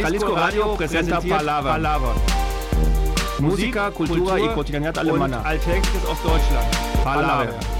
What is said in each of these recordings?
Jalisco Radio präsentiert Palaver. Palaver. Música, Cultura y Cotidianidad Alemana. Und Alltägliches aus Deutschland. Palaver. Palaver.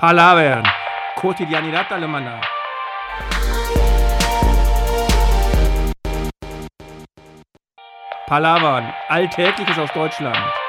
Palavern. Quotidianidad alemana. Palavern. Alltägliches aus Deutschland.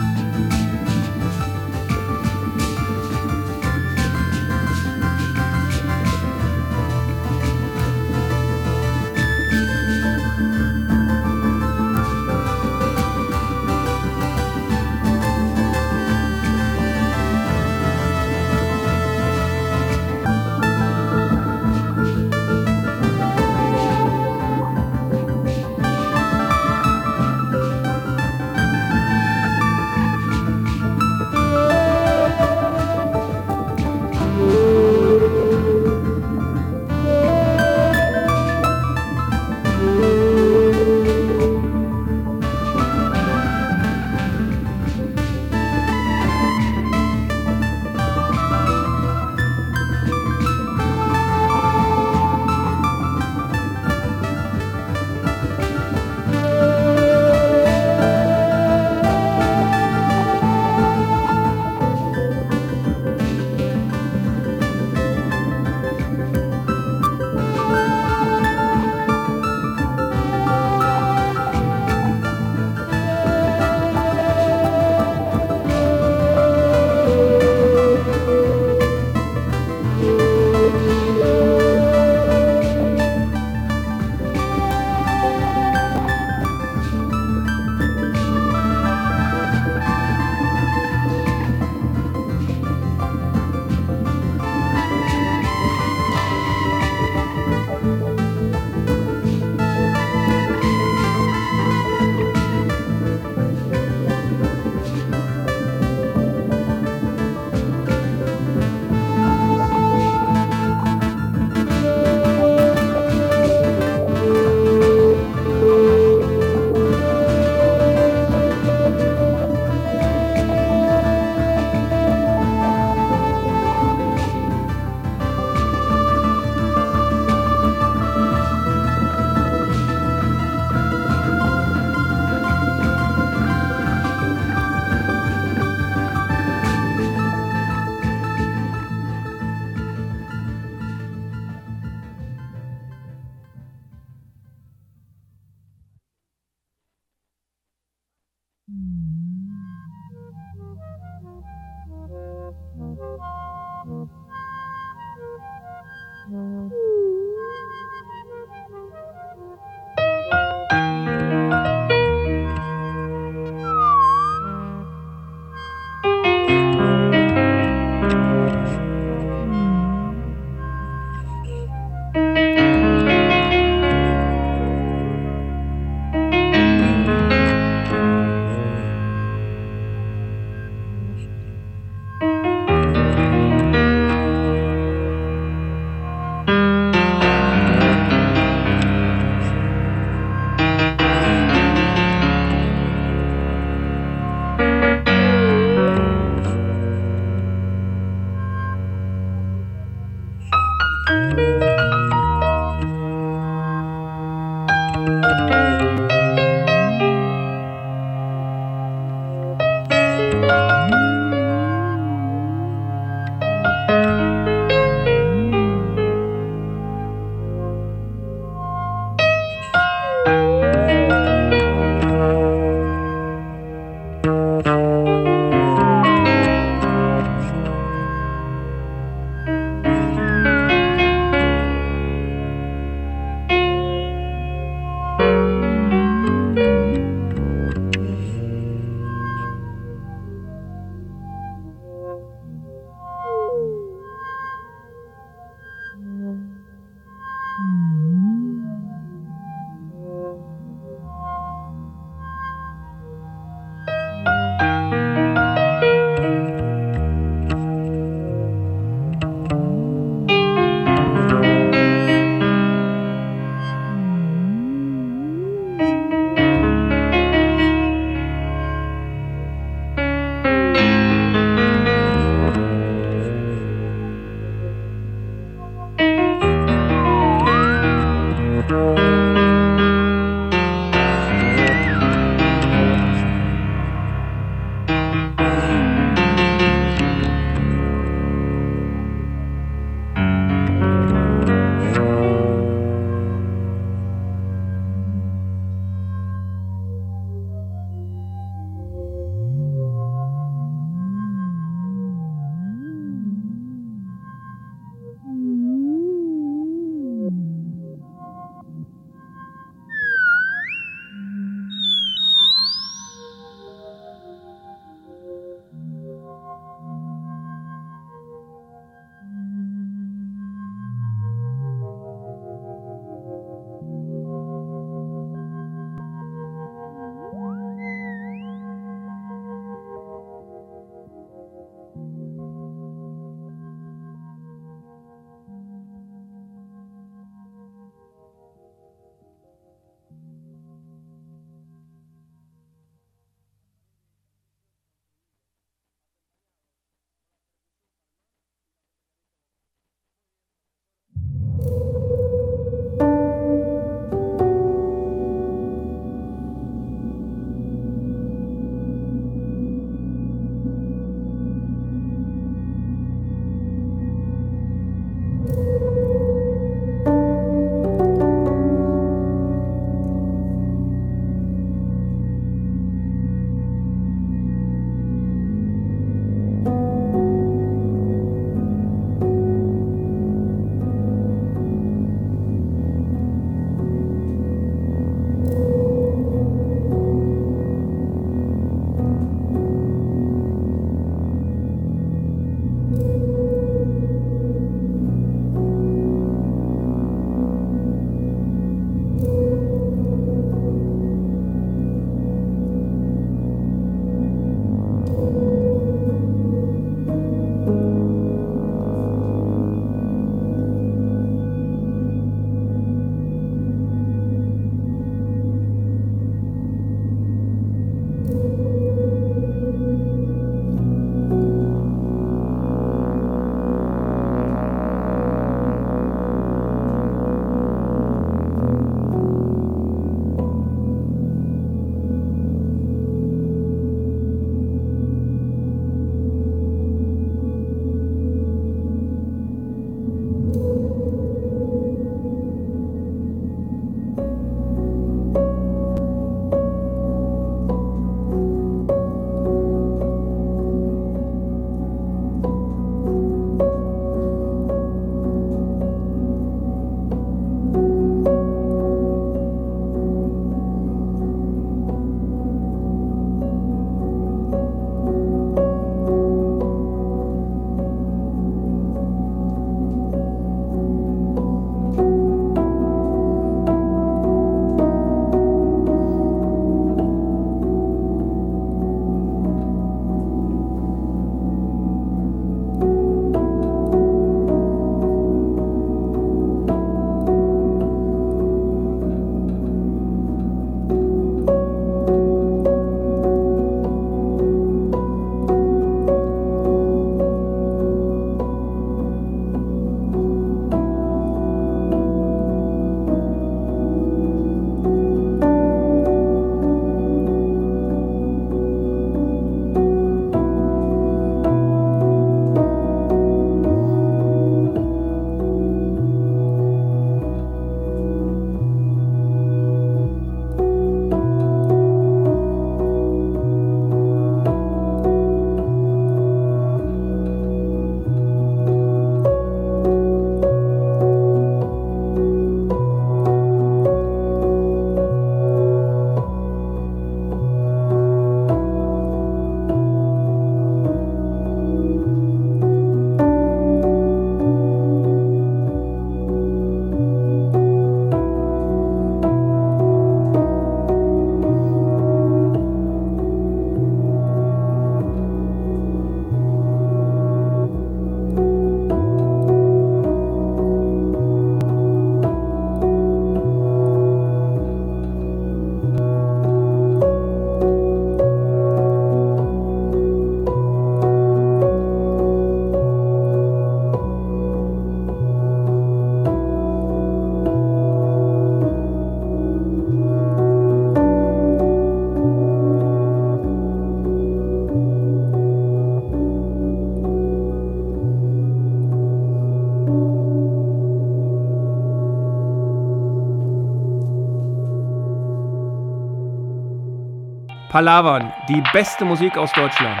Palavern, die beste Musik aus Deutschland.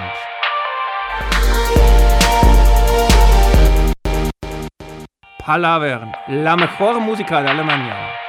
Palavern, la mejor música de Alemania.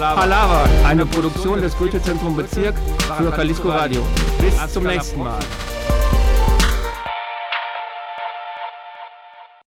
War Palava, eine Produktion des Goethe-Zentrum Bezirk für Jalisco Radio. Bis zum nächsten Mal.